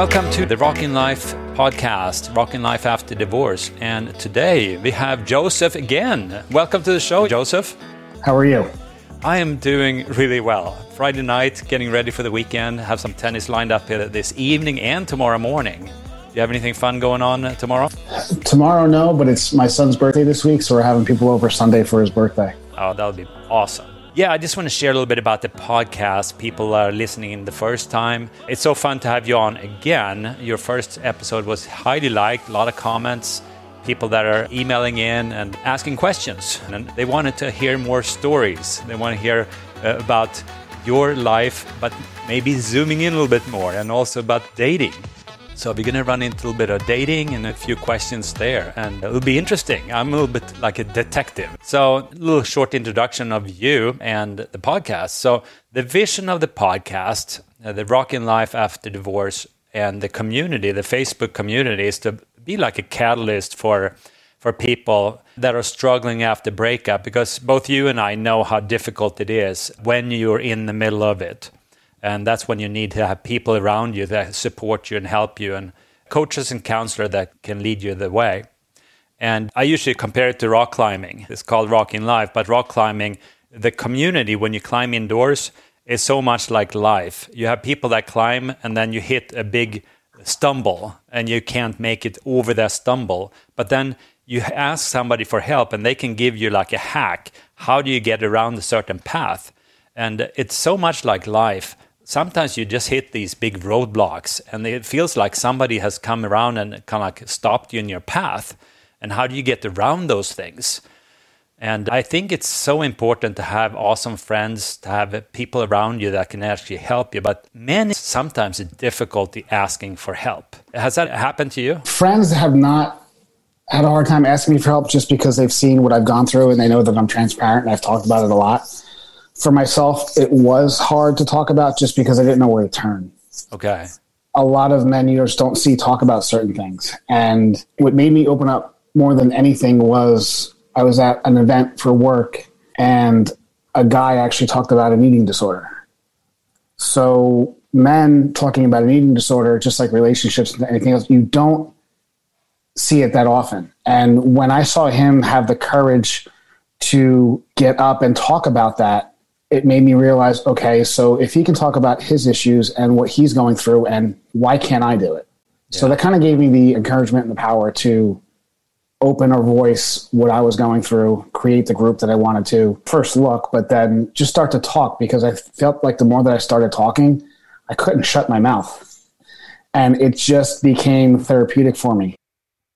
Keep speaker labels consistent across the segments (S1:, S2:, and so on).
S1: Welcome to the Rockin' Life podcast, Rockin' Life After Divorce. And today we have Joseph again. Welcome to the show, Joseph.
S2: How are you?
S1: I am doing really well. Friday night, getting ready for the weekend, have some tennis lined up here this evening and tomorrow morning. Do you have anything fun going on tomorrow?
S2: Tomorrow, no, but it's my son's birthday this week, so we're having people over Sunday for his birthday.
S1: Oh, that'll be awesome. Yeah, I just want to share a little bit about the podcast. People are listening in the first time. It's so fun to have you on again. Your first episode was highly liked, a lot of comments, people that are emailing in and asking questions. And they wanted to hear more stories. They want to hear uh, about your life, but maybe zooming in a little bit more and also about dating. So we're gonna run into a little bit of dating and a few questions there, and it'll be interesting. I'm a little bit like a detective. So a little short introduction of you and the podcast. So the vision of the podcast, uh, the Rockin' Life After Divorce, and the community, the Facebook community, is to be like a catalyst for for people that are struggling after breakup because both you and I know how difficult it is when you're in the middle of it. And that's when you need to have people around you that support you and help you, and coaches and counselors that can lead you the way. And I usually compare it to rock climbing. It's called Rockin' Life, but rock climbing, the community, when you climb indoors, is so much like life. You have people that climb, and then you hit a big stumble, and you can't make it over that stumble. But then you ask somebody for help, and they can give you like a hack. How do you get around a certain path? And it's so much like life sometimes you just hit these big roadblocks and it feels like somebody has come around and kind of like stopped you in your path. And how do you get around those things? And I think it's so important to have awesome friends, to have people around you that can actually help you. But men sometimes a difficulty asking for help. Has that happened to you?
S2: Friends have not had a hard time asking me for help just because they've seen what I've gone through and they know that I'm transparent and I've talked about it a lot for myself, it was hard to talk about just because I didn't know where to turn.
S1: Okay.
S2: A lot of men, you just don't see talk about certain things. And what made me open up more than anything was I was at an event for work and a guy actually talked about an eating disorder. So men talking about an eating disorder, just like relationships and anything else, you don't see it that often. And when I saw him have the courage to get up and talk about that, it made me realize okay, so if he can talk about his issues and what he's going through, and why can't I do it? Yeah. So that kind of gave me the encouragement and the power to open or voice what I was going through, create the group that I wanted to first look, but then just start to talk because I felt like the more that I started talking, I couldn't shut my mouth. And it just became therapeutic for me.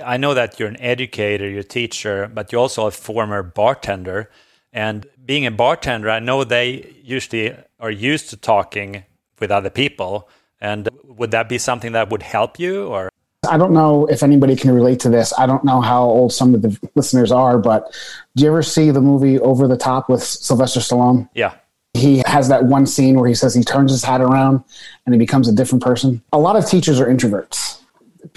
S1: I know that you're an educator, you're a teacher, but you're also a former bartender. And being a bartender, I know they usually are used to talking with other people. And would that be something that would help you or?
S2: I don't know if anybody can relate to this. I don't know how old some of the listeners are, but do you ever see the movie Over the Top with Sylvester Stallone?
S1: Yeah.
S2: He has that one scene where he says he turns his hat around and he becomes a different person. A lot of teachers are introverts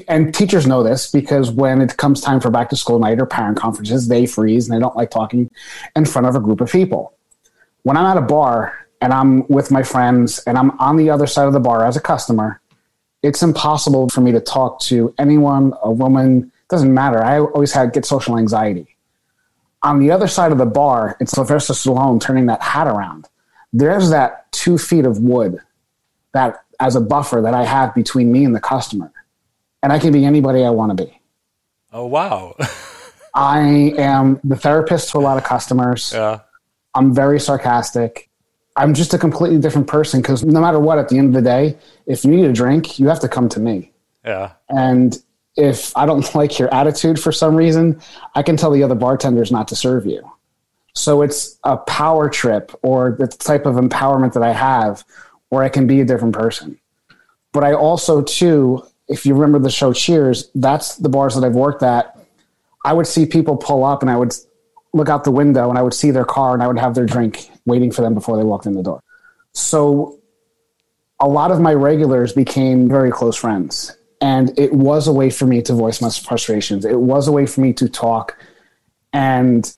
S2: and teachers know this because when it comes time for back to school night or parent conferences, they freeze and they don't like talking in front of a group of people. When I'm at a bar and I'm with my friends and I'm on the other side of the bar as a customer, it's impossible for me to talk to anyone, a woman, doesn't matter. I always had get social anxiety. On the other side of the bar, it's Sylvester Stallone turning that hat around. There's that two feet of wood that as a buffer that I have between me and the customer and I can be anybody I want to be.
S1: Oh wow!
S2: I am the therapist to a lot of customers.
S1: Yeah.
S2: I'm very sarcastic. I'm just a completely different person because no matter what, at the end of the day, if you need a drink, you have to come to me.
S1: Yeah.
S2: And if I don't like your attitude for some reason, I can tell the other bartenders not to serve you. So it's a power trip or the type of empowerment that I have where I can be a different person. But I also, too, if you remember the show Cheers, that's the bars that I've worked at. I would see people pull up and I would look out the window and I would see their car and I would have their drink waiting for them before they walked in the door. So a lot of my regulars became very close friends. And it was a way for me to voice my frustrations. It was a way for me to talk. And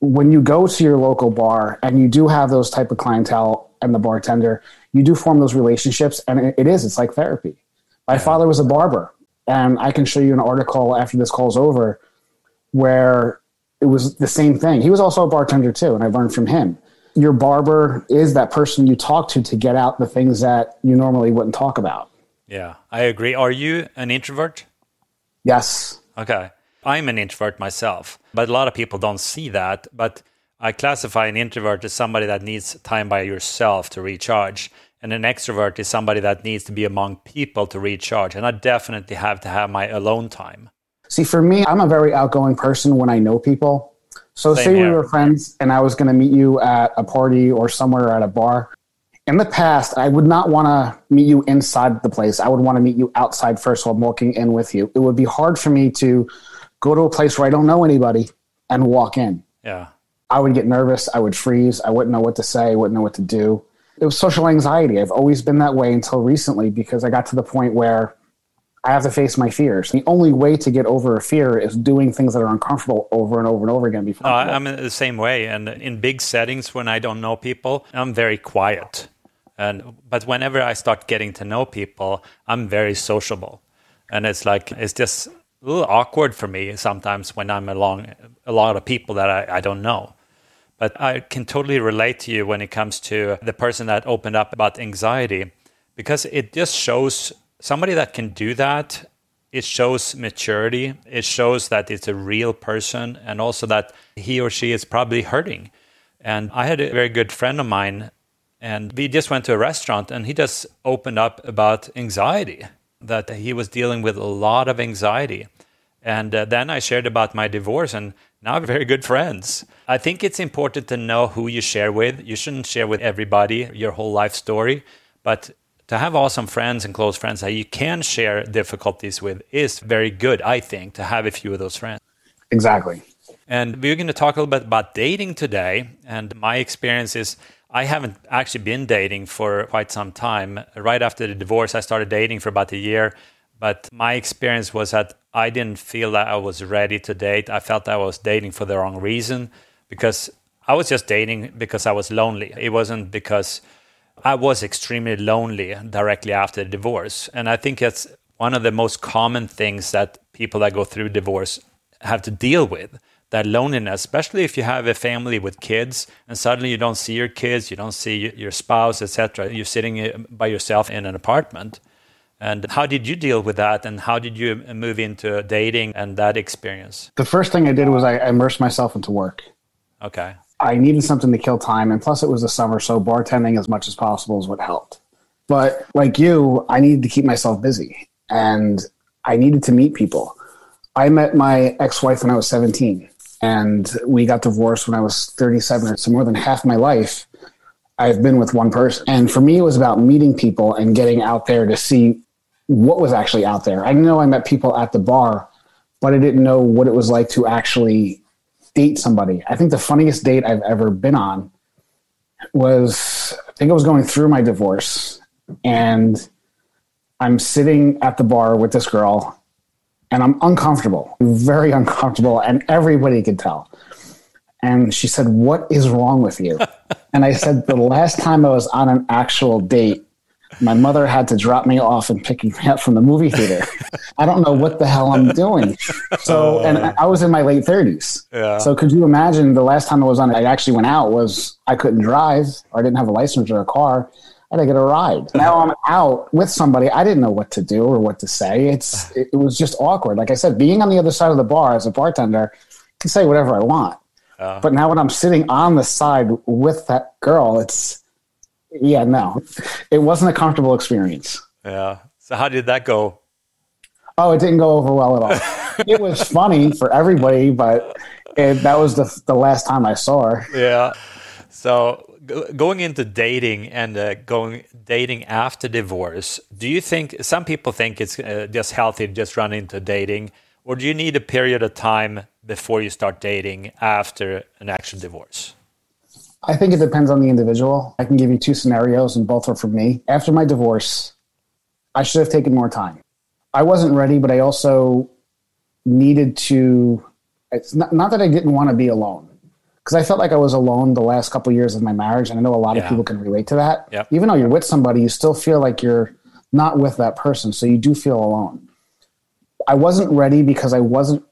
S2: when you go to your local bar and you do have those type of clientele and the bartender, you do form those relationships. And it is, it's like therapy My father was a barber, and I can show you an article after this call's over where it was the same thing. He was also a bartender too, and I learned from him. Your barber is that person you talk to to get out the things that you normally wouldn't talk about.
S1: Yeah, I agree. Are you an introvert?
S2: Yes.
S1: Okay. I'm an introvert myself, but a lot of people don't see that. But I classify an introvert as somebody that needs time by yourself to recharge. And an extrovert is somebody that needs to be among people to recharge. And I definitely have to have my alone time.
S2: See, for me, I'm a very outgoing person when I know people. So,
S1: Same
S2: say
S1: here.
S2: we were friends and I was going to meet you at a party or somewhere at a bar. In the past, I would not want to meet you inside the place. I would want to meet you outside first while I'm walking in with you. It would be hard for me to go to a place where I don't know anybody and walk in.
S1: Yeah.
S2: I would get nervous. I would freeze. I wouldn't know what to say. I wouldn't know what to do. It was social anxiety. I've always been that way until recently because I got to the point where I have to face my fears. The only way to get over a fear is doing things that are uncomfortable over and over and over again. Before
S1: uh, I- I'm the same way. And in big settings, when I don't know people, I'm very quiet. And but whenever I start getting to know people, I'm very sociable. And it's like it's just a little awkward for me sometimes when I'm along a lot of people that I, I don't know. But I can totally relate to you when it comes to the person that opened up about anxiety because it just shows somebody that can do that. It shows maturity. It shows that it's a real person and also that he or she is probably hurting. And I had a very good friend of mine, and we just went to a restaurant and he just opened up about anxiety, that he was dealing with a lot of anxiety. And uh, then I shared about my divorce, and now we're very good friends. I think it's important to know who you share with. You shouldn't share with everybody your whole life story, but to have awesome friends and close friends that you can share difficulties with is very good, I think, to have a few of those friends.
S2: exactly.
S1: And we're going to talk a little bit about dating today. And my experience is I haven't actually been dating for quite some time. Right after the divorce, I started dating for about a year. But my experience was that I didn't feel that I was ready to date. I felt I was dating for the wrong reason because I was just dating because I was lonely. It wasn't because I was extremely lonely directly after the divorce. And I think it's one of the most common things that people that go through divorce have to deal with that loneliness, especially if you have a family with kids and suddenly you don't see your kids, you don't see your spouse, etc. You're sitting uh, by yourself in an apartment. And how did you deal with that? And how did you move into dating and that experience?
S2: The first thing I did was I immersed myself into work.
S1: Okay.
S2: I needed something to kill time, and plus it was the summer, so bartending as much as possible is what helped. But like you, I needed to keep myself busy, and I needed to meet people. I met my ex-wife when I was 17, and we got divorced when I was 37. So more than half my life, I've been with one person. And for me, it was about meeting people and getting out there to see what was actually out there. I know I met people at the bar, but I didn't know what it was like to actually date somebody. I think the funniest date I've ever been on was I think I was going through my divorce and I'm sitting at the bar with this girl and I'm uncomfortable, very uncomfortable, and everybody could tell. And she said, What is wrong with you? and I said, The last time I was on an actual date, my mother had to drop me off and pick me up from the movie theater. I don't know what the hell I'm doing. So, uh, and I was in my late 30s.
S1: Yeah.
S2: So, could you imagine the last time I was on, I actually went out was I couldn't drive or I didn't have a license or a car. I had to get a ride. Now I'm out with somebody. I didn't know what to do or what to say. It's it, it was just awkward. Like I said, being on the other side of the bar as a bartender, I can say whatever I want. Uh. But now when I'm sitting on the side with that girl, it's yeah, no, it wasn't a comfortable experience.
S1: Yeah. So how did that go?
S2: Oh, it didn't go over well at all. it was funny for everybody, but it, that was the the last time I saw her.
S1: Yeah. So go- going into dating and uh, going dating after divorce, do you think some people think it's uh, just healthy to just run into dating, or do you need a period of time before you start dating after an actual divorce?
S2: I think it depends on the individual. I can give you two scenarios, and both are for me. After my divorce, I should have taken more time. I wasn't ready, but I also needed to. It's not, not that I didn't want to be alone, because I felt like I was alone the last couple of years of my marriage, and I know a lot
S1: Yeah.
S2: of people can relate to that.
S1: Yep.
S2: Even though you're with somebody, you still feel like you're not with that person. So you do feel alone. I wasn't ready because I wasn't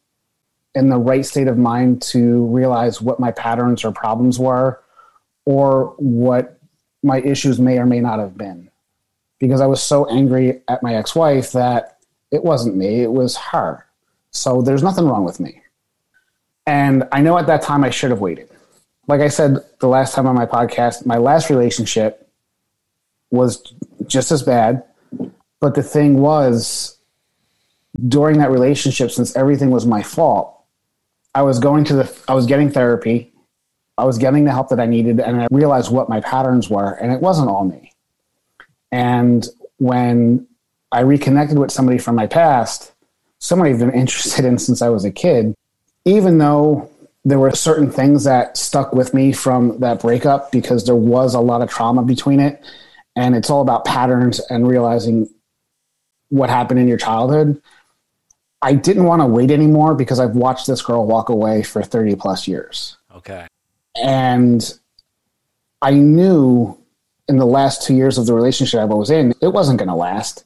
S2: in the right state of mind to realize what my patterns or problems were or what my issues may or may not have been. Because I was so angry at my ex wife that it wasn't me, it was her. So there's nothing wrong with me. And I know at that time I should have waited. Like I said the last time on my podcast, my last relationship was just as bad. But the thing was, during that relationship, since everything was my fault, I was going to the, I was getting therapy. I was getting the help that I needed, and I realized what my patterns were, and it wasn't all me. And when I reconnected with somebody from my past, somebody I've been interested in since I was a kid, even though there were certain things that stuck with me from that breakup because there was a lot of trauma between it. And it's all about patterns and realizing what happened in your childhood. I didn't want to wait anymore because I've watched this girl walk away for 30 plus years.
S1: Okay.
S2: And I knew in the last two years of the relationship I was in, it wasn't going to last.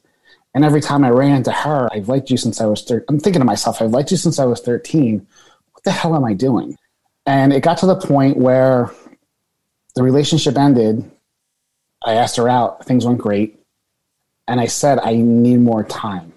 S2: And every time I ran into her, I've liked you since I was 13. I'm thinking to myself, I've liked you since I was 13. What the hell am I doing? And it got to the point where the relationship ended. I asked her out. Things went great. And I said, I need more time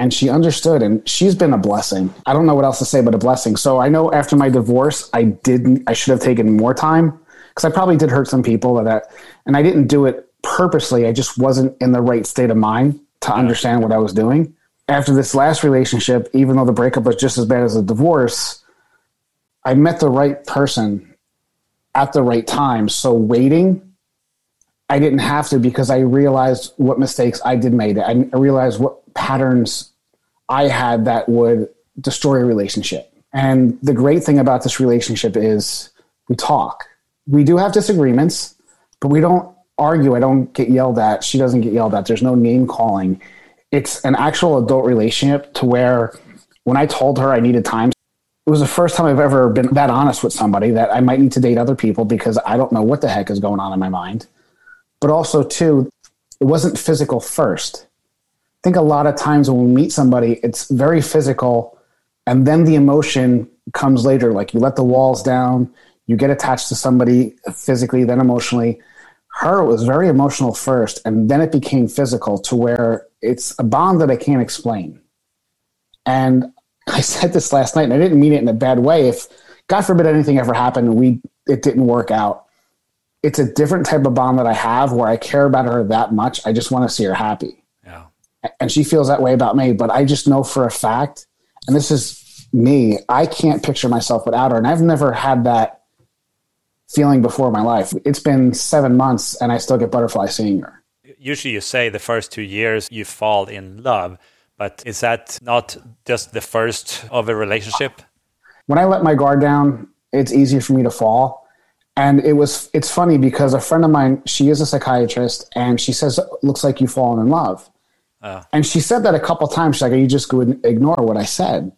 S2: and she understood and she's been a blessing. I don't know what else to say but a blessing. So i know after my divorce i didn't i should have taken more time because i probably did hurt some people that and i didn't do it purposely. I just wasn't in the right state of mind to understand what i was doing. After this last relationship even though the breakup was just as bad as the divorce i met the right person at the right time. So waiting I didn't have to because I realized what mistakes I did made. I realized what patterns I had that would destroy a relationship. And the great thing about this relationship is we talk. We do have disagreements, but we don't argue. I don't get yelled at. She doesn't get yelled at. There's no name calling. It's an actual adult relationship to where when I told her I needed time, it was the first time I've ever been that honest with somebody that I might need to date other people because I don't know what the heck is going on in my mind. But also, too, it wasn't physical first think a lot of times when we meet somebody, it's very physical, and then the emotion comes later. Like you let the walls down, you get attached to somebody physically, then emotionally. Her was very emotional first, and then it became physical to where it's a bond that I can't explain. And I said this last night, and I didn't mean it in a bad way. If God forbid anything ever happened and we it didn't work out, it's a different type of bond that I have where I care about her that much. I just want to see her happy and she feels that way about me. But I just know for a fact, and this is me, I can't picture myself without her. And I've never had that feeling before in my life. It's been seven months and I still get butterflies seeing her.
S1: Usually you say the first two years you fall in love, but is that not just the first of a relationship?
S2: When I let my guard down, it's easier for me to fall. And it was it's funny because a friend of mine, she is a psychiatrist, and she says, looks like you've fallen in love. Uh. And she said that a couple times. She's like, you just and ignore what I said.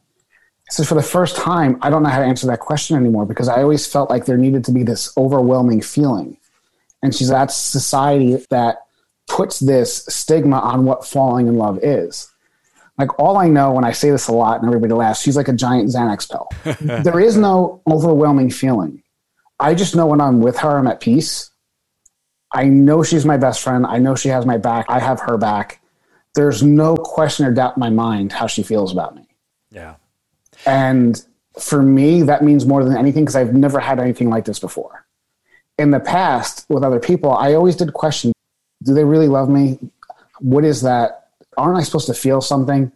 S2: So for the first time, I don't know how to answer that question anymore because I always felt like there needed to be this overwhelming feeling. And she's that society that puts this stigma on what falling in love is. Like all I know when I say this a lot and everybody laughs, she's like a giant Xanax pill. there is no overwhelming feeling. I just know when I'm with her, I'm at peace. I know she's my best friend. I know she has my back. I have her back there's no question or doubt in my mind how she feels about me.
S1: Yeah.
S2: And for me, that means more than anything because I've never had anything like this before. In the past, with other people, I always did question do they really love me? What is that? Aren't I supposed to feel something?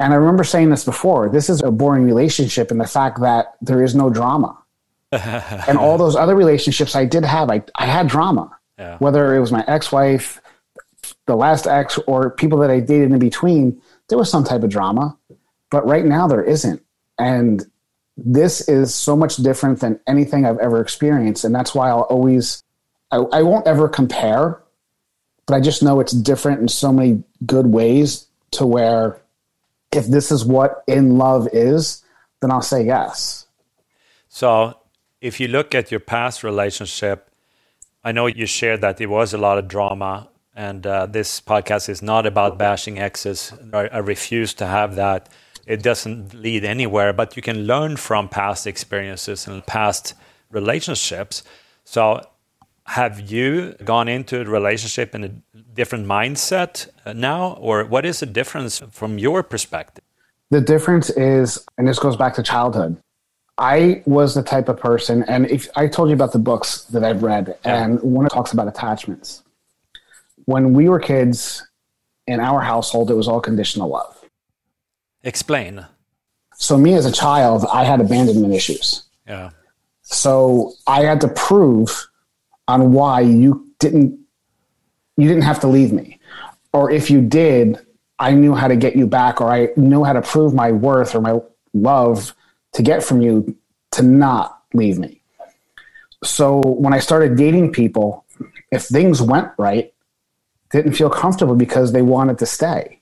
S2: And I remember saying this before this is a boring relationship in the fact that there is no drama. and all those other relationships I did have, I, I had drama. Yeah. Whether it was my ex wife, the last ex or people that I dated in between, there was some type of drama. But right now there isn't. And this is so much different than anything I've ever experienced. And that's why I'll always, I, I won't ever compare, but I just know it's different in so many good ways to where if this is what in love is, then I'll say yes.
S1: So if you look at your past relationship, I know you shared that there was a lot of drama And uh, this podcast is not about bashing exes. I, I refuse to have that. It doesn't lead anywhere, but you can learn from past experiences and past relationships. So, have you gone into a relationship in a different mindset now, or what is the difference from your perspective?
S2: The difference is, and this goes back to childhood. I was the type of person, and if I told you about the books that I've read, yeah. and one talks about attachments. When we were kids in our household, it was all conditional love.
S1: Explain.
S2: So, me as a child, I had abandonment issues.
S1: Yeah.
S2: So I had to prove on why you didn't you didn't have to leave me, or if you did, I knew how to get you back, or I knew how to prove my worth or my love to get from you to not leave me. So when I started dating people, if things went right, didn't feel comfortable because they wanted to stay.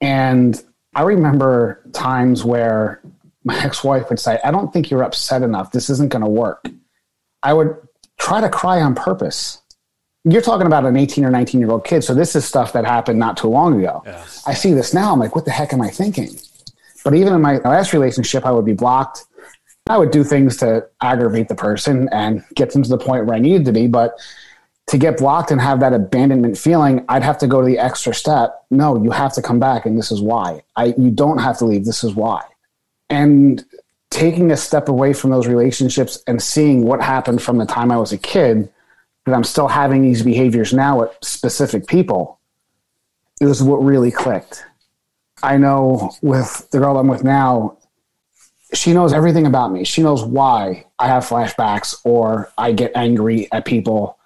S2: And I remember times where my ex-wife would say, I don't think you're upset enough. This isn't going to work. I would try to cry on purpose. You're talking about an 18 or 19 year old kid. So this is stuff that happened not too long ago. I see this now. I'm like, what the heck am I thinking? But even in my last relationship, I would be blocked. I would do things to aggravate the person and get them to the point where I needed to be. But to get blocked and have that abandonment feeling, I'd have to go to the extra step. No, you have to come back, and this is why. I you don't have to leave. This is why. And taking a step away from those relationships and seeing what happened from the time I was a kid that I'm still having these behaviors now with specific people, it was what really clicked. I know with the girl I'm with now, she knows everything about me. She knows why I have flashbacks or I get angry at people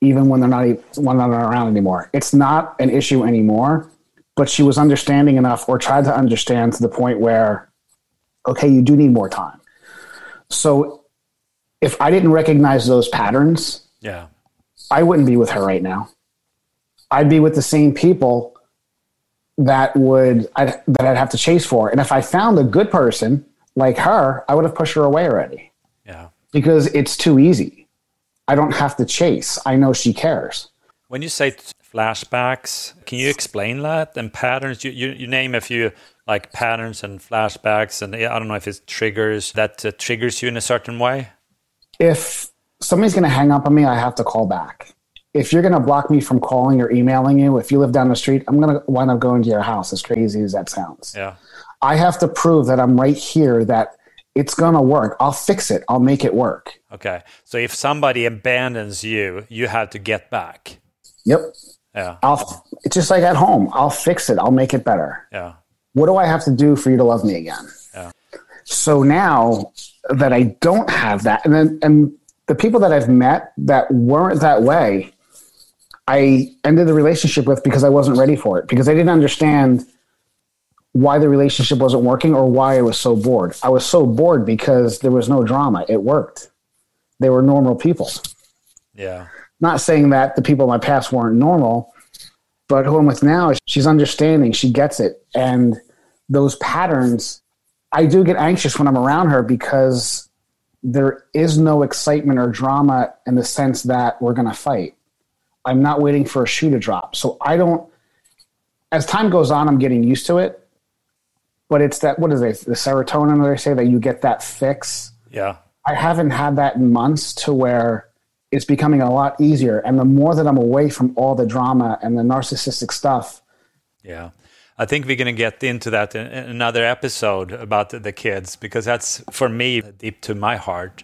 S2: even when they're not even, when they're not around anymore. It's not an issue anymore, but she was understanding enough or tried to understand to the point where okay, you do need more time. So if I didn't recognize those patterns,
S1: yeah,
S2: I wouldn't be with her right now. I'd be with the same people that would I'd, that I'd have to chase for. And if I found a good person like her, I would have pushed her away already.
S1: Yeah,
S2: because it's too easy. I don't have to chase. I know she cares.
S1: When you say flashbacks, can you explain that and patterns? You, you, you name a few like patterns and flashbacks, and I don't know if it's triggers that uh, triggers you in a certain way.
S2: If somebody's going to hang up on me, I have to call back. If you're going to block me from calling or emailing you, if you live down the street, I'm going to wind up going to your house, as crazy as that sounds.
S1: Yeah.
S2: I have to prove that I'm right here, that it's going to work. I'll fix it. I'll make it work.
S1: Okay. So if somebody abandons you, you have to get back.
S2: Yep.
S1: Yeah.
S2: I'll, it's just like at home. I'll fix it. I'll make it better.
S1: Yeah.
S2: What do I have to do for you to love me again?
S1: Yeah.
S2: So now that I don't have that, and then, and the people that I've met that weren't that way, I ended the relationship with because I wasn't ready for it, because I didn't understand why the relationship wasn't working or why I was so bored. I was so bored because there was no drama. It worked. They were normal people.
S1: Yeah.
S2: Not saying that the people in my past weren't normal, but who I'm with now, she's understanding. She gets it. And those patterns, I do get anxious when I'm around her because there is no excitement or drama in the sense that we're going to fight. I'm not waiting for a shoe to drop. So I don't, as time goes on, I'm getting used to it. But it's that, what is it, the serotonin that they say that you get that fix?
S1: Yeah.
S2: I haven't had that in months to where it's becoming a lot easier. And the more that I'm away from all the drama and the narcissistic stuff.
S1: Yeah. I think we're going to get into that in another episode about the kids because that's for me deep to my heart.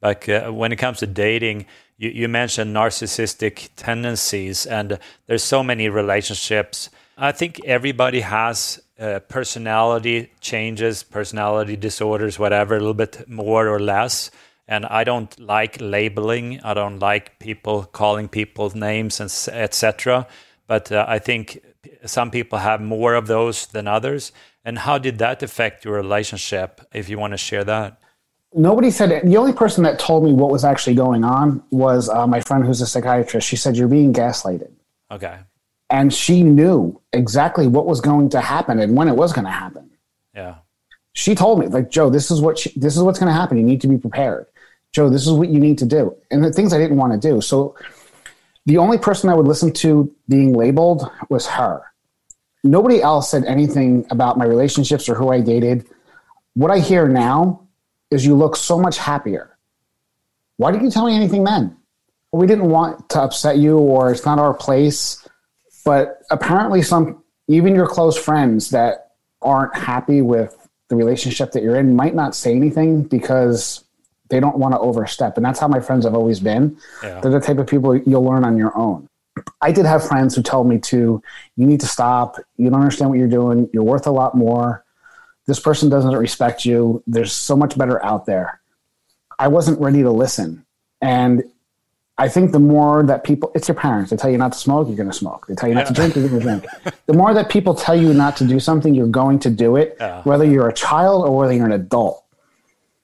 S1: Like uh, when it comes to dating, you, you mentioned narcissistic tendencies, and there's so many relationships. I think everybody has uh, personality changes, personality disorders, whatever, a little bit more or less. And I don't like labeling. I don't like people calling people names and etc. But uh, I think some people have more of those than others. And how did that affect your relationship, if you want to share that?
S2: Nobody said it. The only person that told me what was actually going on was uh, my friend who's a psychiatrist. She said, You're being gaslighted.
S1: Okay.
S2: And she knew exactly what was going to happen and when it was going to happen.
S1: Yeah.
S2: She told me, like, Joe, this is what she, this is what's going to happen. You need to be prepared. Joe, this is what you need to do. And the things I didn't want to do. So The only person I would listen to being labeled was her. Nobody else said anything about my relationships or who I dated. What I hear now is you look so much happier. Why didn't you tell me anything then? We didn't want to upset you or it's not our place. But apparently, some, even your close friends that aren't happy with the relationship that you're in might not say anything because they don't want to overstep. And that's how my friends have always been. Yeah. They're the type of people you'll learn on your own. I did have friends who told me to, you need to stop. You don't understand what you're doing. You're worth a lot more. This person doesn't respect you. There's so much better out there. I wasn't ready to listen. And I think the more that people, it's your parents. They tell you not to smoke, you're going to smoke. They tell you not yeah. to drink, you're going to drink. the more that people tell you not to do something, you're going to do it, yeah. whether you're a child or whether you're an adult.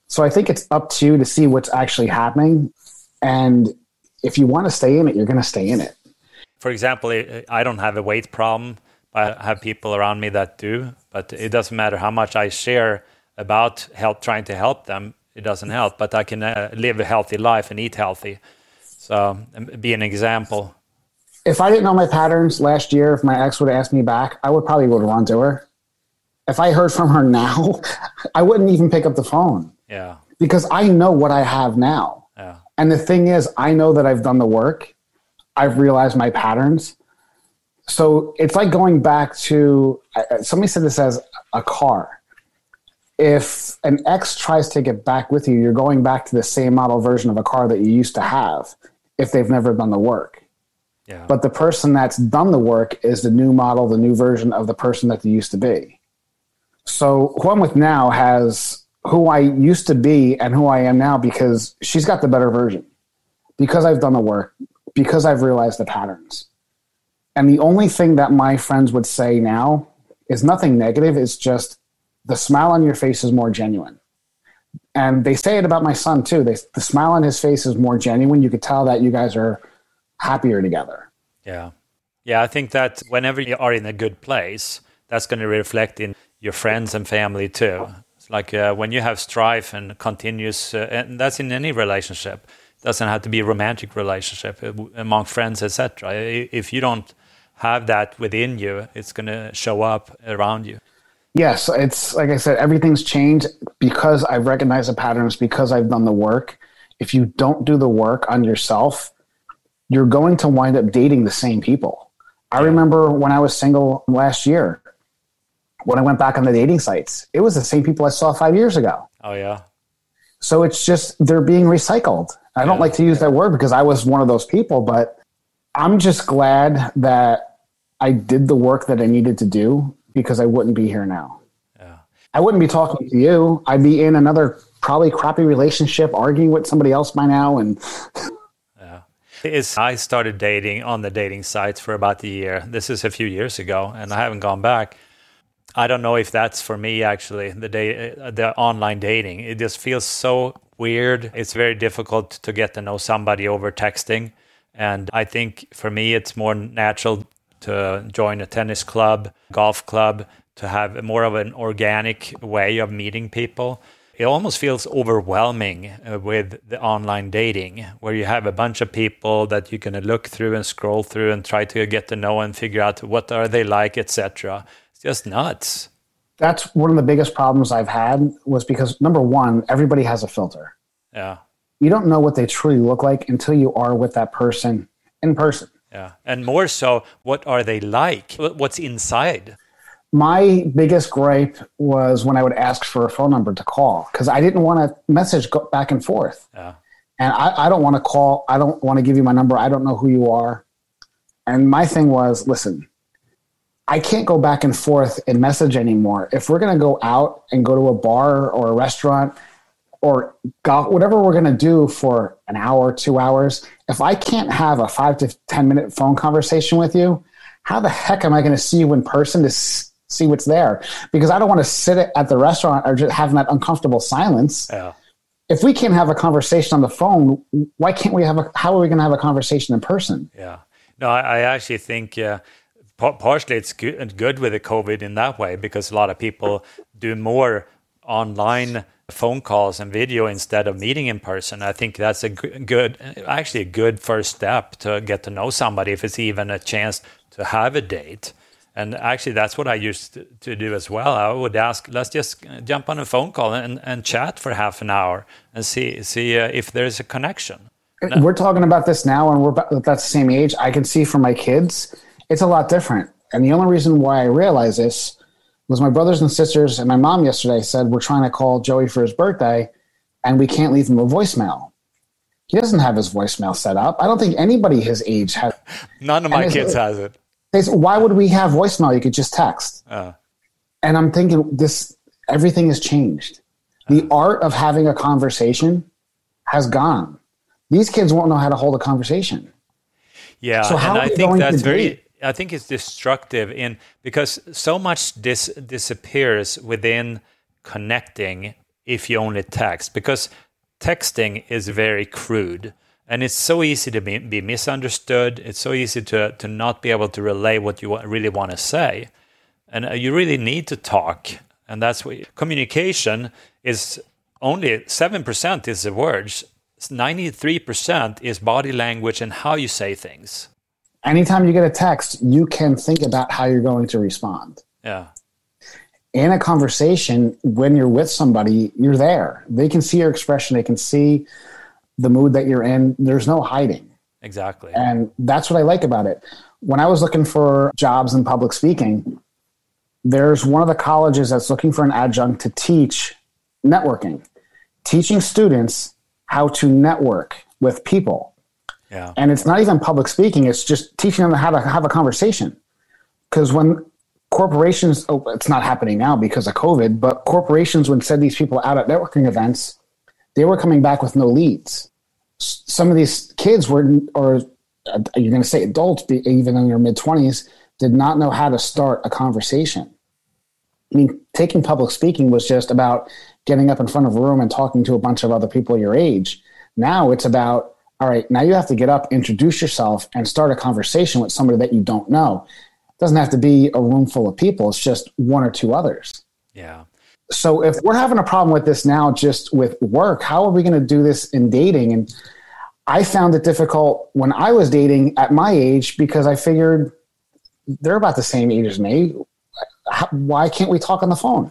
S2: So I think it's up to you to see what's actually happening. And if you want to stay in it, you're going to stay in it.
S1: For example, I don't have a weight problem. I have people around me that do, but it doesn't matter how much I share about help, trying to help them. It doesn't help, but I can uh, live a healthy life and eat healthy so be an example.
S2: If I didn't know my patterns last year, if my ex would have asked me back, I would probably go to run to her. If I heard from her now, I wouldn't even pick up the phone.
S1: Yeah.
S2: Because I know what I have now.
S1: Yeah.
S2: And the thing is, I know that I've done the work. I've realized my patterns. So it's like going back to somebody said this as a car. If an ex tries to get back with you, you're going back to the same model version of a car that you used to have if they've never done the work.
S1: Yeah.
S2: But the person that's done the work is the new model, the new version of the person that they used to be. So who I'm with now has who I used to be and who I am now because she's got the better version. Because I've done the work, because I've realized the patterns. And the only thing that my friends would say now is nothing negative. It's just the smile on your face is more genuine and they say it about my son too. They, the smile on his face is more genuine. You could tell that you guys are happier together.
S1: Yeah, yeah. I think that whenever you are in a good place, that's going to reflect in your friends and family too. It's like uh, when you have strife and continuous, uh, and that's in any relationship. It doesn't have to be a romantic relationship uh, among friends, etc. If you don't have that within you, it's going to show up around you.
S2: Yes, it's like I said, everything's changed because I've recognized the patterns, because I've done the work. If you don't do the work on yourself, you're going to wind up dating the same people. I remember when I was single last year, when I went back on the dating sites, it was the same people I saw five years ago.
S1: Oh, yeah.
S2: So it's just they're being recycled. I yeah. don't like to use that word because I was one of those people, but I'm just glad that I did the work that I needed to do because I wouldn't be here now.
S1: Yeah.
S2: I wouldn't be talking to you. I'd be in another probably crappy relationship, arguing with somebody else by now. And
S1: yeah, is I started dating on the dating sites for about a year. This is a few years ago, and I haven't gone back. I don't know if that's for me actually. The day, uh, the online dating, it just feels so weird. It's very difficult to get to know somebody over texting. And I think for me, it's more natural to join a tennis club, golf club, to have more of an organic way of meeting people. It almost feels overwhelming uh, with the online dating, where you have a bunch of people that you can look through and scroll through and try to get to know and figure out what are they like, etc. It's just nuts.
S2: That's one of the biggest problems I've had was because number one, everybody has a filter.
S1: Yeah.
S2: You don't know what they truly look like until you are with that person in person.
S1: Yeah. And more so, what are they like? What's inside?
S2: My biggest gripe was when I would ask for a phone number to call because I didn't want to message go back and forth.
S1: Yeah.
S2: And I, I don't want to call. I don't want to give you my number. I don't know who you are. And my thing was listen, I can't go back and forth and message anymore. If we're going to go out and go to a bar or a restaurant or golf, whatever we're going to do for an hour, two hours, if I can't have a five to 10 minute phone conversation with you, how the heck am I going to see you in person to see what's there? Because I don't want to sit at the restaurant or just having that uncomfortable silence.
S1: Yeah.
S2: If we can't have a conversation on the phone, why can't we have a, how are we going to have a conversation in person?
S1: Yeah. No, I, I actually think, uh, partially it's good, good with the COVID in that way because a lot of people do more online phone calls and video instead of meeting in person. I think that's a good, actually a good first step to get to know somebody if it's even a chance to have a date. And actually, that's what I used to, do as well. I would ask, let's just jump on a phone call and, and chat for half an hour and see see uh, if there's a connection.
S2: We're talking about this now, and we're about, that's the same age. I can see from my kids, it's a lot different. And the only reason why I realize this was my brothers and sisters and my mom yesterday said we're trying to call Joey for his birthday, and we can't leave him a voicemail. He doesn't have his voicemail set up. I don't think anybody his age has.
S1: None of my kids has it.
S2: They say, why would we have voicemail? You could just text. Uh. And I'm thinking this everything has changed. The uh. art of having a conversation has gone. These kids won't know how to hold a conversation.
S1: Yeah, so how and I think that's very. I think it's destructive in because so much disappears within connecting if you only text because texting is very crude and it's so easy to be, be misunderstood. It's so easy to to not be able to relay what you really want to say, and uh, you really need to talk. And that's what communication is. Only seven percent is the words. Ninety three percent is body language and how you say things.
S2: Anytime you get a text, you can think about how you're going to respond.
S1: Yeah.
S2: In a conversation, when you're with somebody, you're there. They can see your expression. They can see the mood that you're in. There's no hiding.
S1: Exactly.
S2: And that's what I like about it. When I was looking for jobs in public speaking, there's one of the colleges that's looking for an adjunct to teach networking, teaching students how to network with people.
S1: Yeah.
S2: And it's not even public speaking, it's just teaching them how to have a conversation. Because when corporations, oh, it's not happening now because of COVID, but corporations would send these people out at networking events they were coming back with no leads. Some of these kids were, or uh, you're going to say adults, even in their mid 20s, did not know how to start a conversation. I mean, taking public speaking was just about getting up in front of a room and talking to a bunch of other people your age. Now it's about, all right, now you have to get up, introduce yourself, and start a conversation with somebody that you don't know. It doesn't have to be a room full of people, it's just one or two others.
S1: Yeah.
S2: So if we're having a problem with this now just with work how are we going to do this in dating? And i found it difficult when i was dating at my age because i figured they're about the same age as me. Why can't we talk on the phone?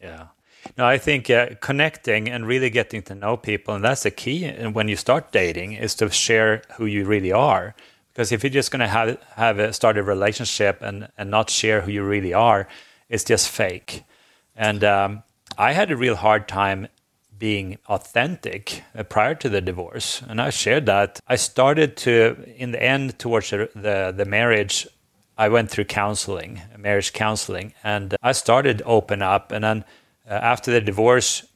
S1: Yeah no i think uh, connecting and really getting to know people and that's the key and when you start dating is to share who you really are because if you're just going to have have a start a relationship and and not share who you really are it's just fake and um, I had a real hard time being authentic uh, prior to the divorce. And I shared that. I started to, in the end, towards the, the, the marriage, I went through counseling, marriage counseling, and I started open up. And then after the divorce,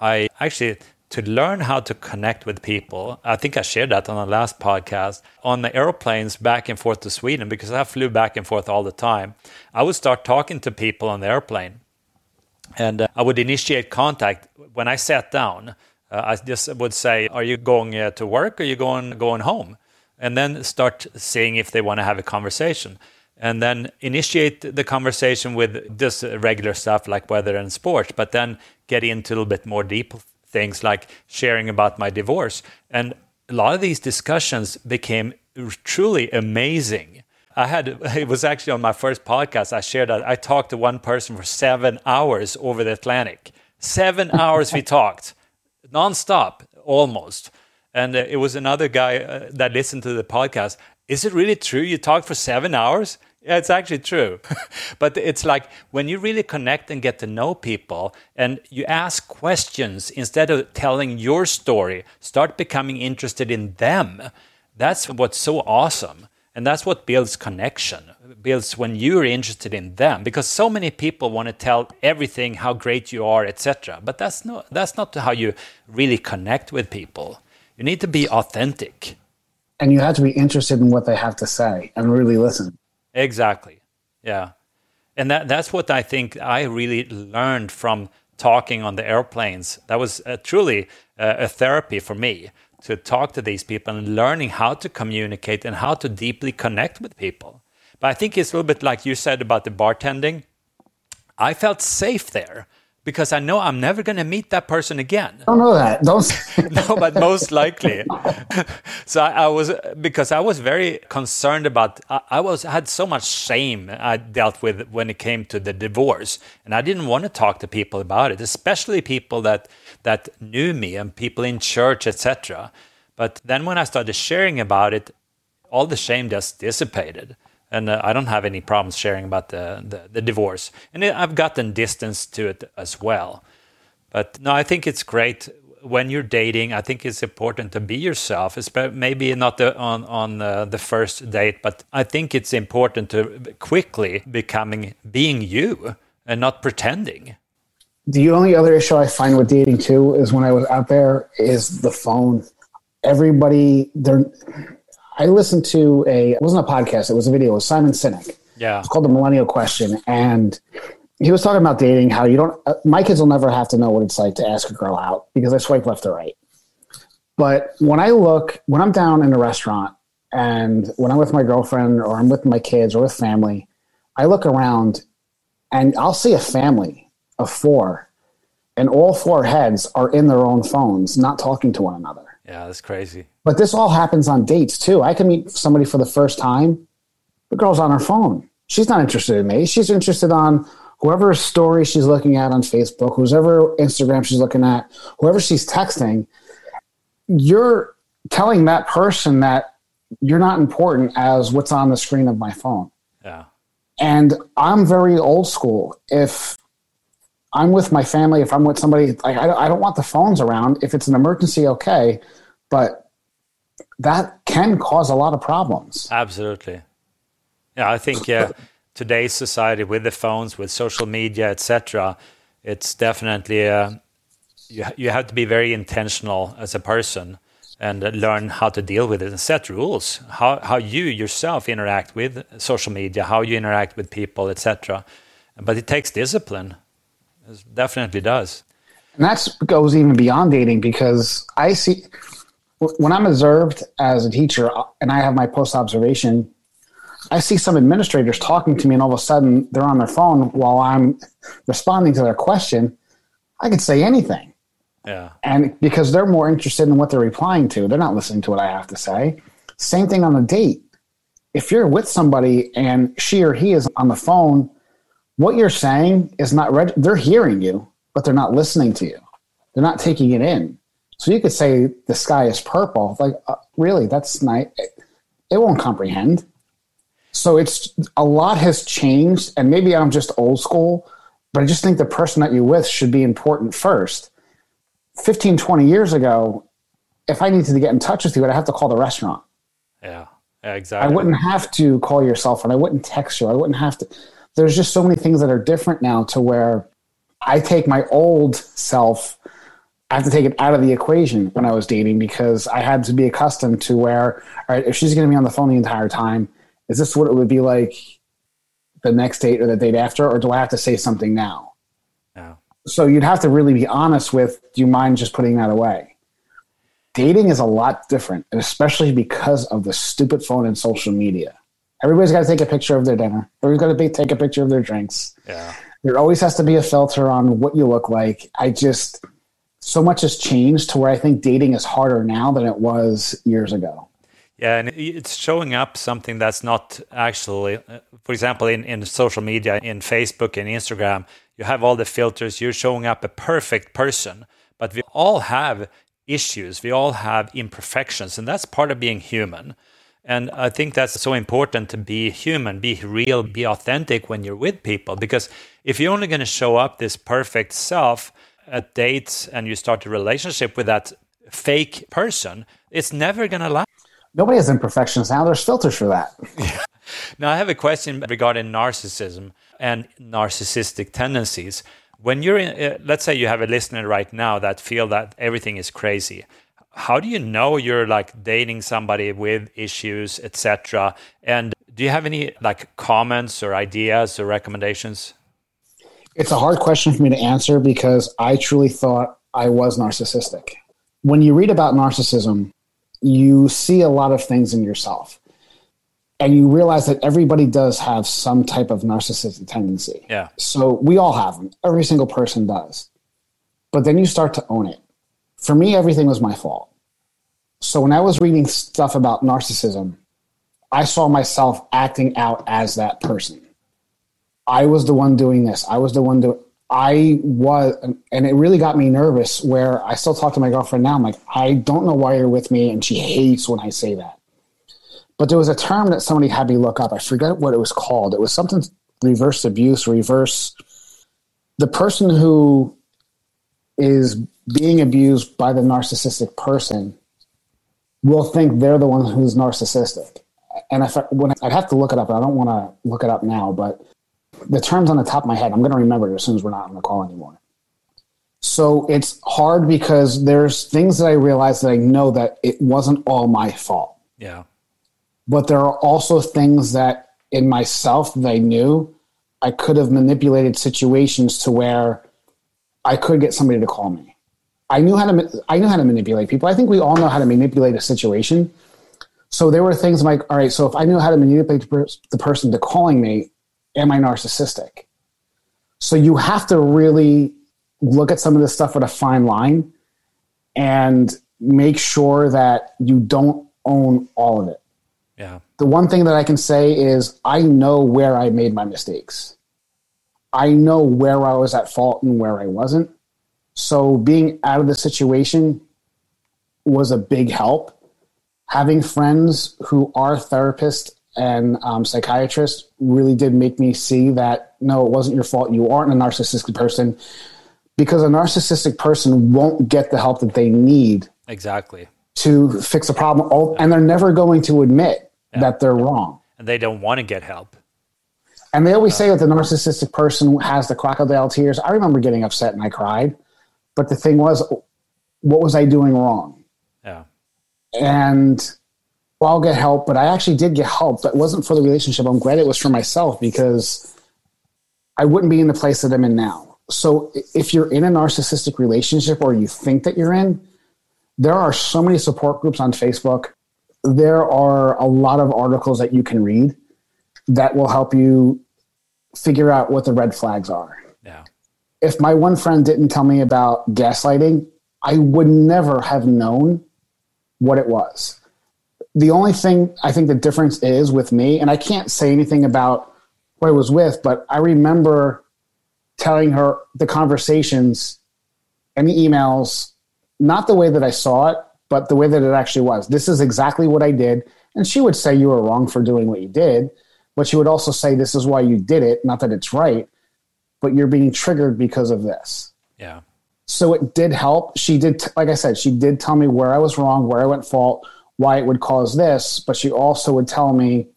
S1: I actually to learn how to connect with people. I think I shared that on the last podcast. On the airplanes back and forth to Sweden, because I flew back and forth all the time, I would start talking to people on the airplane and uh, I would initiate contact when I sat down. Uh, I just would say, "Are you going uh, to work? Or are you going going home?" And then start seeing if they want to have a conversation, and then initiate the conversation with just regular stuff like weather and sports, but then get into a little bit more deep things like sharing about my divorce. And a lot of these discussions became truly amazing I had it was actually on my first podcast. I shared that I talked to one person for seven hours over the Atlantic. Seven hours we talked, nonstop, almost. And uh, it was another guy uh, that listened to the podcast. Is it really true you talk for seven hours? Yeah, it's actually true. but it's like when you really connect and get to know people and you ask questions instead of telling your story, start becoming interested in them. That's what's so awesome. And that's what builds connection, builds when you're interested in them. Because so many people want to tell everything how great you are, etc. But that's not that's not how you really connect with people. You need to be authentic.
S2: And you have to be interested in what they have to say and really listen.
S1: Exactly. Yeah. And that that's what I think I really learned from talking on the airplanes. That was uh, truly uh, a therapy for me to talk to these people and learning how to communicate and how to deeply connect with people. But I think it's a little bit like you said about the bartending. I felt safe there because I know I'm never going to meet that person again.
S2: I don't know that. Don't.
S1: no, but most likely. so I, I, was because I was very concerned about. I, I, was had so much shame I dealt with when it came to the divorce, and I didn't want to talk to people about it, especially people that that knew me and people in church, etc. But then when I started sharing about it, all the shame just dissipated and uh, I don't have any problems sharing about the, the, the divorce. And I've gotten distance to it as well. But no, I think it's great when you're dating. I think it's important to be yourself, maybe not the, on on uh, the first date, but I think it's important to quickly becoming being you and not pretending.
S2: The only other issue I find with dating too is when I was out there is the phone. Everybody, they're I listened to a it wasn't a podcast, it was a video. with Simon Sinek.
S1: Yeah.
S2: It's called The Millennial Question. And he was talking about dating, how you don't, uh, my kids will never have to know what it's like to ask a girl out because I swipe left or right. But when I look, when I'm down in a restaurant and when I'm with my girlfriend or I'm with my kids or with family, I look around and I'll see a family of four and all four heads are in their own phones, not talking to one another.
S1: Yeah, that's crazy.
S2: But this all happens on dates too. I can meet somebody for the first time. The girl's on her phone. She's not interested in me. She's interested on whoever story she's looking at on Facebook, whoever Instagram she's looking at, whoever she's texting. You're telling that person that you're not important as what's on the screen of my phone.
S1: Yeah.
S2: And I'm very old school. If I'm with my family, if I'm with somebody, like I, I don't want the phones around. If it's an emergency, okay, but that can cause a lot of problems.
S1: Absolutely. Yeah, I think uh, today's society with the phones, with social media, etc., it's definitely uh, you you have to be very intentional as a person and learn how to deal with it and set rules. How how you yourself interact with social media, how you interact with people, etc. But it takes discipline it definitely does.
S2: And that goes even beyond dating because I see when I'm observed as a teacher and I have my post observation, I see some administrators talking to me and all of a sudden they're on their phone while I'm responding to their question. I could say anything.
S1: Yeah.
S2: And because they're more interested in what they're replying to, they're not listening to what I have to say. Same thing on a date. If you're with somebody and she or he is on the phone what you're saying is not reg- they're hearing you but they're not listening to you. They're not taking it in. So you could say the sky is purple. Like uh, really that's nice. It won't comprehend. So it's a lot has changed and maybe i'm just old school but i just think the person that you're with should be important first. 15 20 years ago if i needed to get in touch with you i'd have to call the restaurant.
S1: Yeah, yeah exactly
S2: i wouldn't have to call your cell phone. I wouldn't text you. I wouldn't have to there's just so many things that are different now to where I take my old self, I have to take it out of the equation when I was dating because I had to be accustomed to where, all right, if she's going to be on the phone the entire time, is this what it would be like the next date or the date after, or do I have to say something now?
S1: No.
S2: So you'd have to really be honest with, do you mind just putting that away? Dating is a lot different, and especially because of the stupid phone and social media. Everybody's got to take a picture of their dinner. Everybody's got to take a picture of their drinks.
S1: Yeah.
S2: There always has to be a filter on what you look like. I just so much has changed to where I think dating is harder now than it was years ago.
S1: Yeah, and it's showing up something that's not actually, uh, for example, in, in social media, in Facebook and Instagram, you have all the filters, you're showing up a perfect person, but we all have issues, we all have imperfections, and that's part of being human. And I think that's so important to be human, be real, be authentic when you're with people. Because if you're only going to show up this perfect self at dates and you start a relationship with that fake person, it's never going to last.
S2: Nobody has imperfections now. There's filters for that.
S1: Now, I have a question regarding narcissism and narcissistic tendencies. When you're in, uh, let's say you have a listener right now that feel that everything is crazy how do you know you're like dating somebody with issues etc and do you have any like comments or ideas or recommendations
S2: it's a hard question for me to answer because i truly thought i was narcissistic when you read about narcissism you see a lot of things in yourself and you realize that everybody does have some type of narcissistic tendency.
S1: Yeah.
S2: So we all have them. Every single person does. But then you start to own it. For me, everything was my fault. So when I was reading stuff about narcissism, I saw myself acting out as that person. I was the one doing this. I was the one doing. I was, and it really got me nervous. Where I still talk to my girlfriend now. I'm like, I don't know why you're with me, and she hates when I say that. But there was a term that somebody had me look up. I forget what it was called. It was something reverse abuse, reverse. The person who is being abused by the narcissistic person will think they're the one who's narcissistic. And if I, when I'd have to look it up, I don't want to look it up now, but the terms on the top of my head, I'm going to remember it as soon as we're not on the call anymore. So it's hard because there's things that I realize that I know that it wasn't all my fault.
S1: Yeah.
S2: But there are also things that in myself that I knew I could have manipulated situations to where I could get somebody to call me. I knew how to I knew how to manipulate people. I think we all know how to manipulate a situation. So there were things like, all right, so if I knew how to manipulate the person to calling me, am I narcissistic? So you have to really look at some of this stuff with a fine line and make sure that you don't own all of it.
S1: Yeah.
S2: The one thing that I can say is I know where I made my mistakes. I know where I was at fault and where I wasn't. So being out of the situation was a big help. Having friends who are therapists and um, psychiatrists really did make me see that no, it wasn't your fault. You aren't a narcissistic person because a narcissistic person won't get the help that they need
S1: exactly
S2: to fix a problem, and they're never going to admit yeah. that they're wrong.
S1: And they don't want to get help.
S2: And they always say that the narcissistic person has the crocodile tears. I remember getting upset and I cried, but the thing was, what was I doing wrong?
S1: Yeah.
S2: And well, I'll get help, but I actually did get help, but it wasn't for the relationship. I'm glad it was for myself because I wouldn't be in the place that I'm in now. So if you're in a narcissistic relationship or you think that you're in, there are so many support groups on Facebook. There are a lot of articles that you can read that will help you figure out what the red flags are.
S1: Yeah.
S2: If my one friend didn't tell me about gaslighting, I would never have known what it was. The only thing I think the difference is with me, and I can't say anything about who I was with, but I remember telling her the conversations and the emails not the way that I saw it, but the way that it actually was. This is exactly what I did. And she would say you were wrong for doing what you did, but she would also say this is why you did it. Not that it's right, but you're being triggered because of this.
S1: Yeah.
S2: So it did help. She did, like I said, she did tell me where I was wrong, where I went fault, why it would cause this, but she also would tell me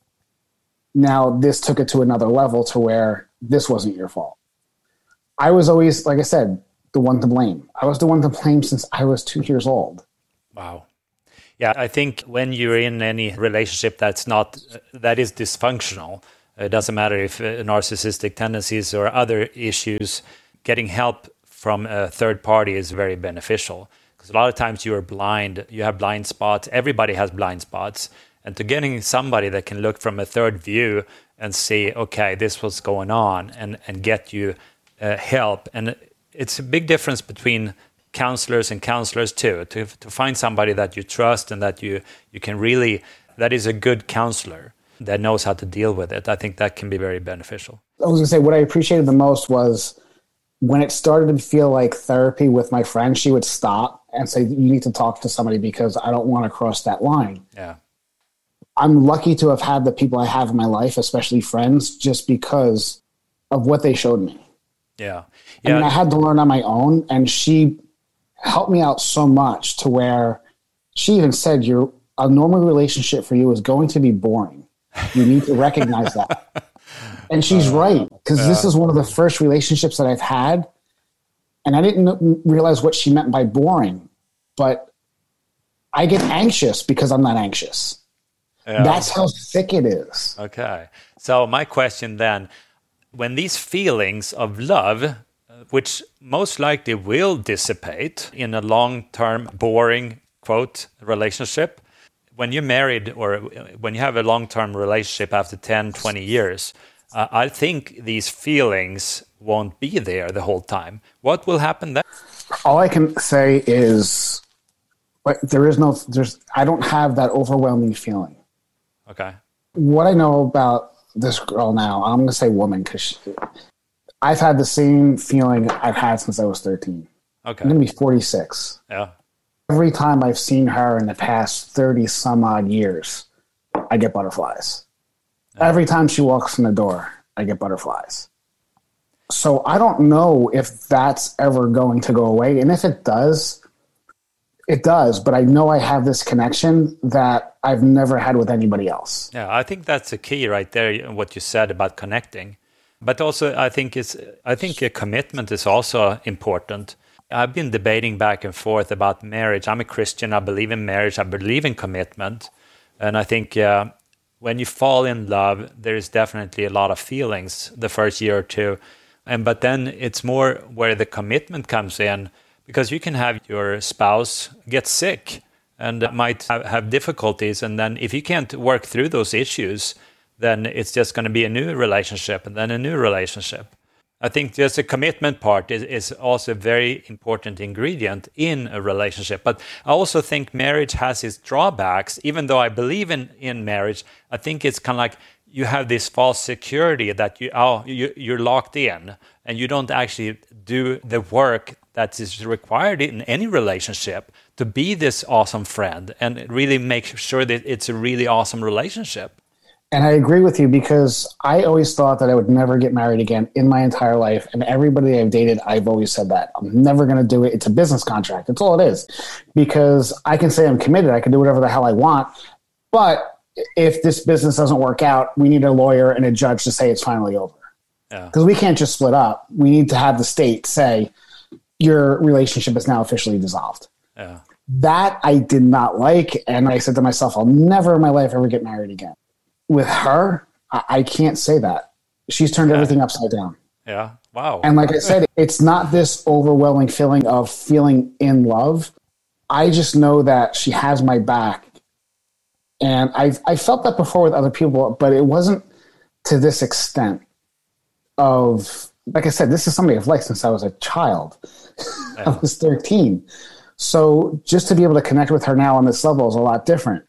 S2: now this took it to another level to where this wasn't your fault. I was always, like I said, the one to blame. I was the one to blame since I was two years old.
S1: Wow. Yeah, I think when you're in any relationship that's not that is dysfunctional, it doesn't matter if uh, narcissistic tendencies or other issues, getting help from a third party is very beneficial. Because a lot of times you are blind, you have blind spots. Everybody has blind spots, and to getting somebody that can look from a third view and see, okay, this was going on, and and get you uh, help. And it's a big difference between counselors and counselors too. To, to find somebody that you trust and that you you can really that is a good counselor that knows how to deal with it i think that can be very beneficial.
S2: I was going to say what i appreciated the most was when it started to feel like therapy with my friend she would stop and say you need to talk to somebody because i don't want to cross that line.
S1: Yeah.
S2: I'm lucky to have had the people i have in my life especially friends just because of what they showed me.
S1: Yeah.
S2: Yeah. I mean, I had to learn on my own, and she helped me out so much to where she even said, "Your a normal relationship for you is going to be boring. You need to recognize that." And she's uh, right because yeah. this is one of the first relationships that I've had, and I didn't realize what she meant by boring, but I get anxious because I'm not anxious. Yeah. That's how thick it is.
S1: Okay. So my question then, when these feelings of love which most likely will dissipate in a long term, boring, quote, relationship. When you're married or when you have a long term relationship after 10, 20 years, uh, I think these feelings won't be there the whole time. What will happen then?
S2: All I can say is there is no, there's, I don't have that overwhelming feeling.
S1: Okay.
S2: What I know about this girl now, I'm going to say woman because I've had the same feeling I've had since I was 13.
S1: Okay.
S2: I'm going to be 46.
S1: Yeah.
S2: Every time I've seen her in the past 30 some odd years, I get butterflies. Yeah. Every time she walks in the door, I get butterflies. So I don't know if that's ever going to go away. And if it does, it does, but I know I have this connection that I've never had with anybody else.
S1: Yeah, I think that's a key right there. What you said about connecting, but also I think it's I think a commitment is also important. I've been debating back and forth about marriage. I'm a Christian. I believe in marriage. I believe in commitment, and I think uh, when you fall in love, there is definitely a lot of feelings the first year or two, and but then it's more where the commitment comes in because you can have your spouse get sick and might have difficulties and then if you can't work through those issues then it's just going to be a new relationship and then a new relationship i think just the commitment part is, is also a very important ingredient in a relationship but i also think marriage has its drawbacks even though i believe in, in marriage i think it's kind of like you have this false security that you oh you, you're locked in and you don't actually do the work that is required in any relationship to be this awesome friend and really make sure that it's a really awesome relationship.
S2: And I agree with you because I always thought that I would never get married again in my entire life. And everybody I've dated, I've always said that. I'm never going to do it. It's a business contract. That's all it is. Because I can say I'm committed. I can do whatever the hell I want. But if this business doesn't work out, we need a lawyer and a judge to say it's finally over. Because we can't just split up. We need to have the state say, your relationship is now officially dissolved.
S1: Yeah.
S2: That I did not like. And I said to myself, I'll never in my life ever get married again. With her, I, I can't say that. She's turned yeah. everything upside down.
S1: Yeah. Wow.
S2: And like I said, it's not this overwhelming feeling of feeling in love. I just know that she has my back. And I've, I felt that before with other people, but it wasn't to this extent of like I said, this is somebody I've liked since I was a child. I was 13. So just to be able to connect with her now on this level is a lot different.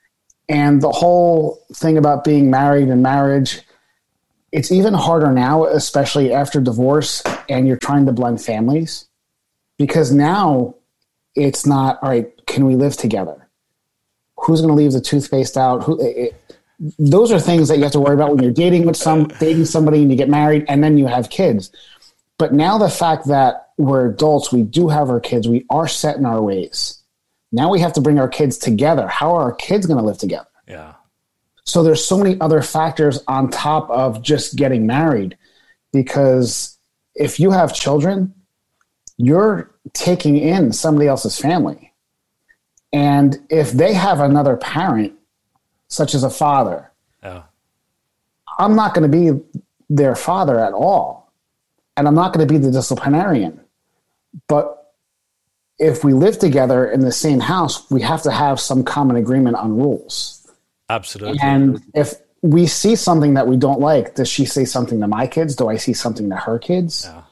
S2: And the whole thing about being married and marriage, it's even harder now, especially after divorce and you're trying to blend families. Because now it's not, all right, can we live together? Who's going to leave the toothpaste out? Who, it, those are things that you have to worry about when you're dating with some dating somebody and you get married and then you have kids. But now the fact that we're adults, we do have our kids, we are set in our ways. Now we have to bring our kids together. How are our kids going to live together?
S1: Yeah.
S2: So there's so many other factors on top of just getting married because if you have children, you're taking in somebody else's family. And if they have another parent, such as a father,
S1: yeah.
S2: I'm not going to be their father at all and I'm not going to be the disciplinarian. But if we live together in the same house, we have to have some common agreement on rules.
S1: Absolutely.
S2: And if we see something that we don't like, does she say something to my kids? Do I see something to her kids?
S1: Yeah.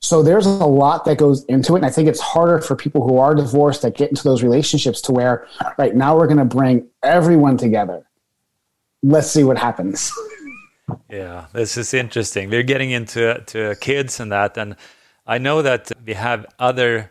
S2: So there's a lot that goes into it. And I think it's harder for people who are divorced that get into those relationships to where, right now we're going to bring everyone together. Let's see what happens.
S1: Yeah, this is interesting. We're getting into to kids and that, and I know that we have other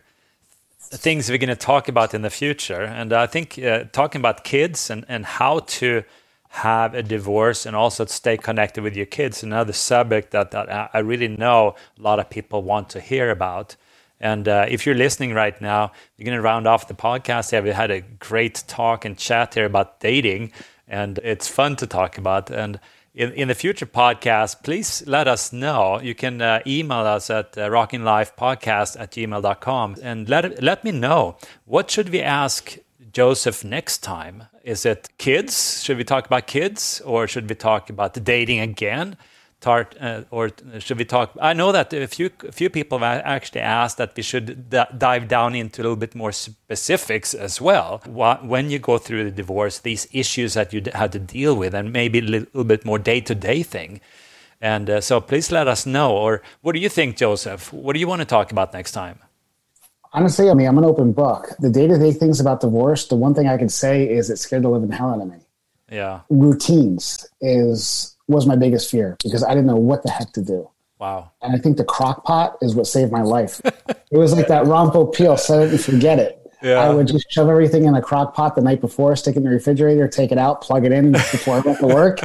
S1: things we're going to talk about in the future. And I think uh, talking about kids and, and how to have a divorce and also stay connected with your kids another subject that, that I really know a lot of people want to hear about. And uh, if you're listening right now, you're going to round off the podcast here. We had a great talk and chat here about dating, and it's fun to talk about. And in, in the future podcast, please let us know. You can uh, email us at uh, rockinglifepodcast at gmail.com and let, let me know what should we ask Joseph next time? Is it kids? Should we talk about kids or should we talk about dating again? Start, uh, or should we talk? I know that a few a few people have actually asked that we should d- dive down into a little bit more specifics as well. When you go through the divorce, these issues that you had to deal with, and maybe a little bit more day to day thing. And uh, so, please let us know. Or what do you think, Joseph? What do you want to talk about next time?
S2: Honestly, I mean, I'm an open book. The day to day things about divorce, the one thing I can say is it scared the living hell out of me.
S1: Yeah.
S2: Routines is was my biggest fear because I didn't know what the heck to do.
S1: Wow.
S2: And I think the crock pot is what saved my life. it was like that Ron Popeil, set it and forget it. Yeah. I would just shove everything in a crock pot the night before, stick it in the refrigerator, take it out, plug it in before I went to work.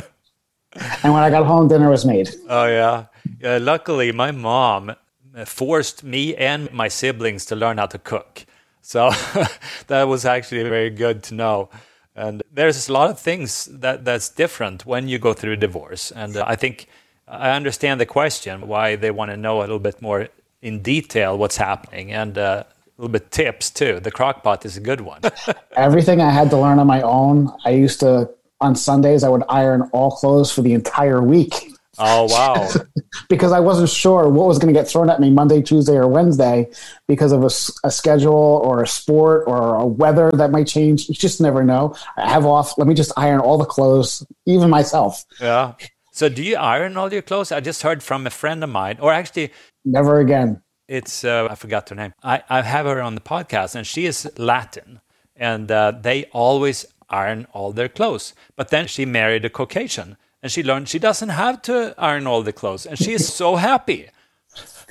S2: and when I got home, dinner was made.
S1: Oh, yeah. yeah. Luckily, my mom forced me and my siblings to learn how to cook. So that was actually very good to know. And there's a lot of things that that's different when you go through a divorce. And uh, I think I understand the question why they want to know a little bit more in detail what's happening and uh, a little bit tips too. The crock pot is a good one.
S2: Everything I had to learn on my own. I used to on Sundays I would iron all clothes for the entire week.
S1: Oh wow!
S2: because I wasn't sure what was going to get thrown at me Monday, Tuesday, or Wednesday because of a, a, schedule or a sport or a weather that might change. You just never know. I have off. Let me just iron all the clothes, even myself.
S1: Yeah. So, do you iron all your clothes? I just heard from a friend of mine, or actually,
S2: never again.
S1: It's uh, I forgot her name. I, I have her on the podcast, and she is Latin, and uh, they always iron all their clothes. But then she married a Caucasian and she learned she doesn't have to iron all the clothes, and she is so happy.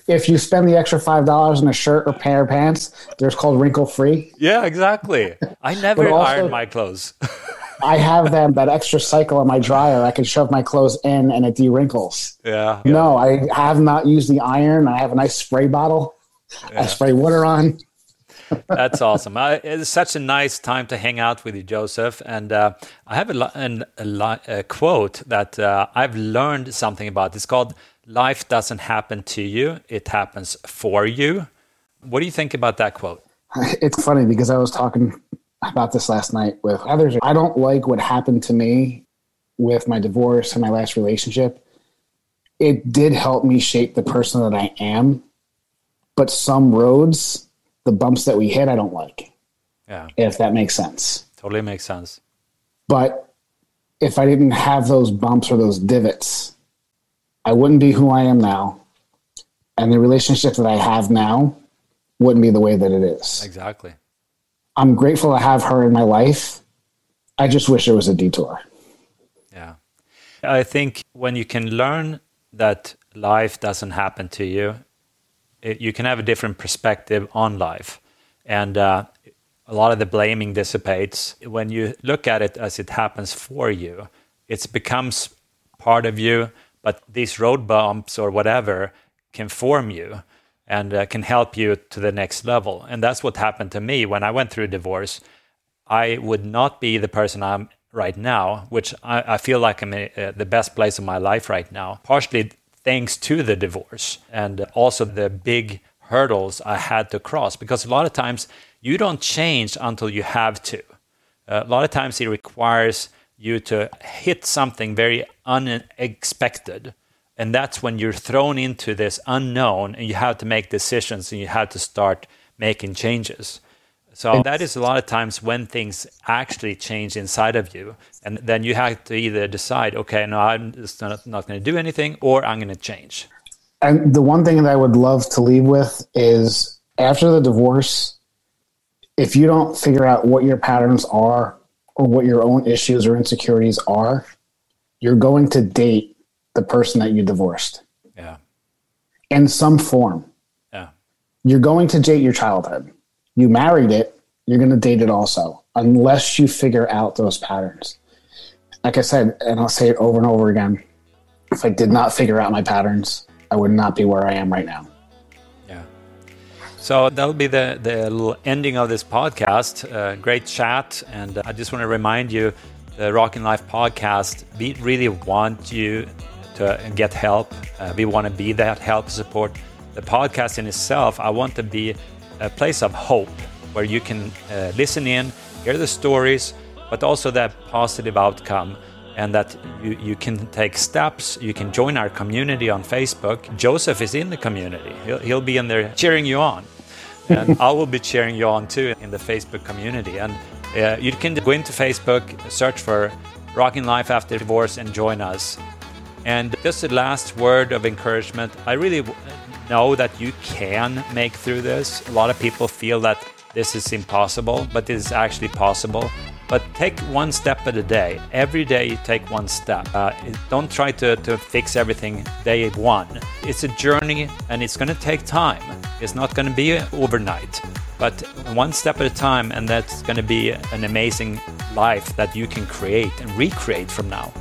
S2: If you spend the extra five dollars on a shirt or pair of pants, they're called wrinkle free.
S1: Yeah, exactly. I never also, iron my clothes.
S2: I have them that extra cycle in my dryer. I can shove my clothes in and it de-wrinkles.
S1: Yeah.
S2: No, I have not used the iron. I have a nice spray bottle. Yeah. I spray water on.
S1: That's awesome. it's such a nice time to hang out with you, Joseph. And uh, I have a, an, a, a quote that uh, I've learned something about. It's called Life doesn't happen to you, it happens for you. What do you think about that quote?
S2: It's funny because I was talking about this last night with others. I don't like what happened to me with my divorce and my last relationship. It did help me shape the person that I am, but some roads the bumps that we hit, I don't like.
S1: Yeah.
S2: If that makes sense.
S1: Totally makes sense.
S2: But if I didn't have those bumps or those divots, I wouldn't be who I am now. And the relationship that I have now wouldn't be the way that it is.
S1: Exactly.
S2: I'm grateful to have her in my life. I just wish it was a detour.
S1: Yeah. I think when you can learn that life doesn't happen to you, it, you can have a different perspective on life. And uh, a lot of the blaming dissipates when you look at it as it happens for you. It becomes part of you, but these road bumps or whatever can form you and uh, can help you to the next level. And that's what happened to me when I went through divorce. I would not be the person I'm right now, which I, I feel like I'm in uh, the best place of my life right now. Partially thanks to the divorce and also the big hurdles I had to cross. Because a lot of times you don't change until you have to. A lot of times it requires you to hit something very unexpected. And that's when you're thrown into this unknown and you have to make decisions and you have to start making changes. So that is a lot of times when things actually change inside of you. And then you have to either decide, okay, no, I'm just not, not going to do anything, or I'm going to change.
S2: And the one thing that I would love to leave with is after the divorce, if you don't figure out what your patterns are or what your own issues or insecurities are, you're going to date the person that you divorced.
S1: Yeah.
S2: In some form.
S1: Yeah.
S2: You're going to date your childhood you married it, you're going to date it also, unless you figure out those patterns. Like I said, and I'll say it over and over again if I did not figure out my patterns, I would not be where I am right now.
S1: Yeah. So that'll be the, the little ending of this podcast. Uh, great chat. And I just want to remind you the Rockin' Life podcast, we really want you to get help. Uh, we want to be that help support. The podcast in itself, I want to be a place of hope where you can uh, listen in, hear the stories, but also that positive outcome and that you, you can take steps. You can join our community on Facebook. Joseph is in the community, he'll, he'll be in there cheering you on. and I will be cheering you on too in the Facebook community. And uh, you can go into Facebook, search for Rocking Life After Divorce, and join us. And just a last word of encouragement I really know that you can make through this. A lot of people feel that this is impossible, but it is actually possible. But take one step at a day. Every day, you take one step. Uh, don't try to, to fix everything day one. It's a journey and it's going to take time. It's not going to be overnight, but one step at a time, and that's going to be an amazing life that you can create and recreate from now.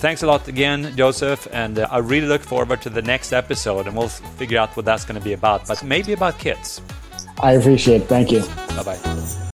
S1: Thanks a lot again, Joseph, and uh, I really look forward to the next episode, and we'll figure out what that's going to be about, but maybe about kids.
S2: I appreciate it. Thank you.
S1: Bye bye.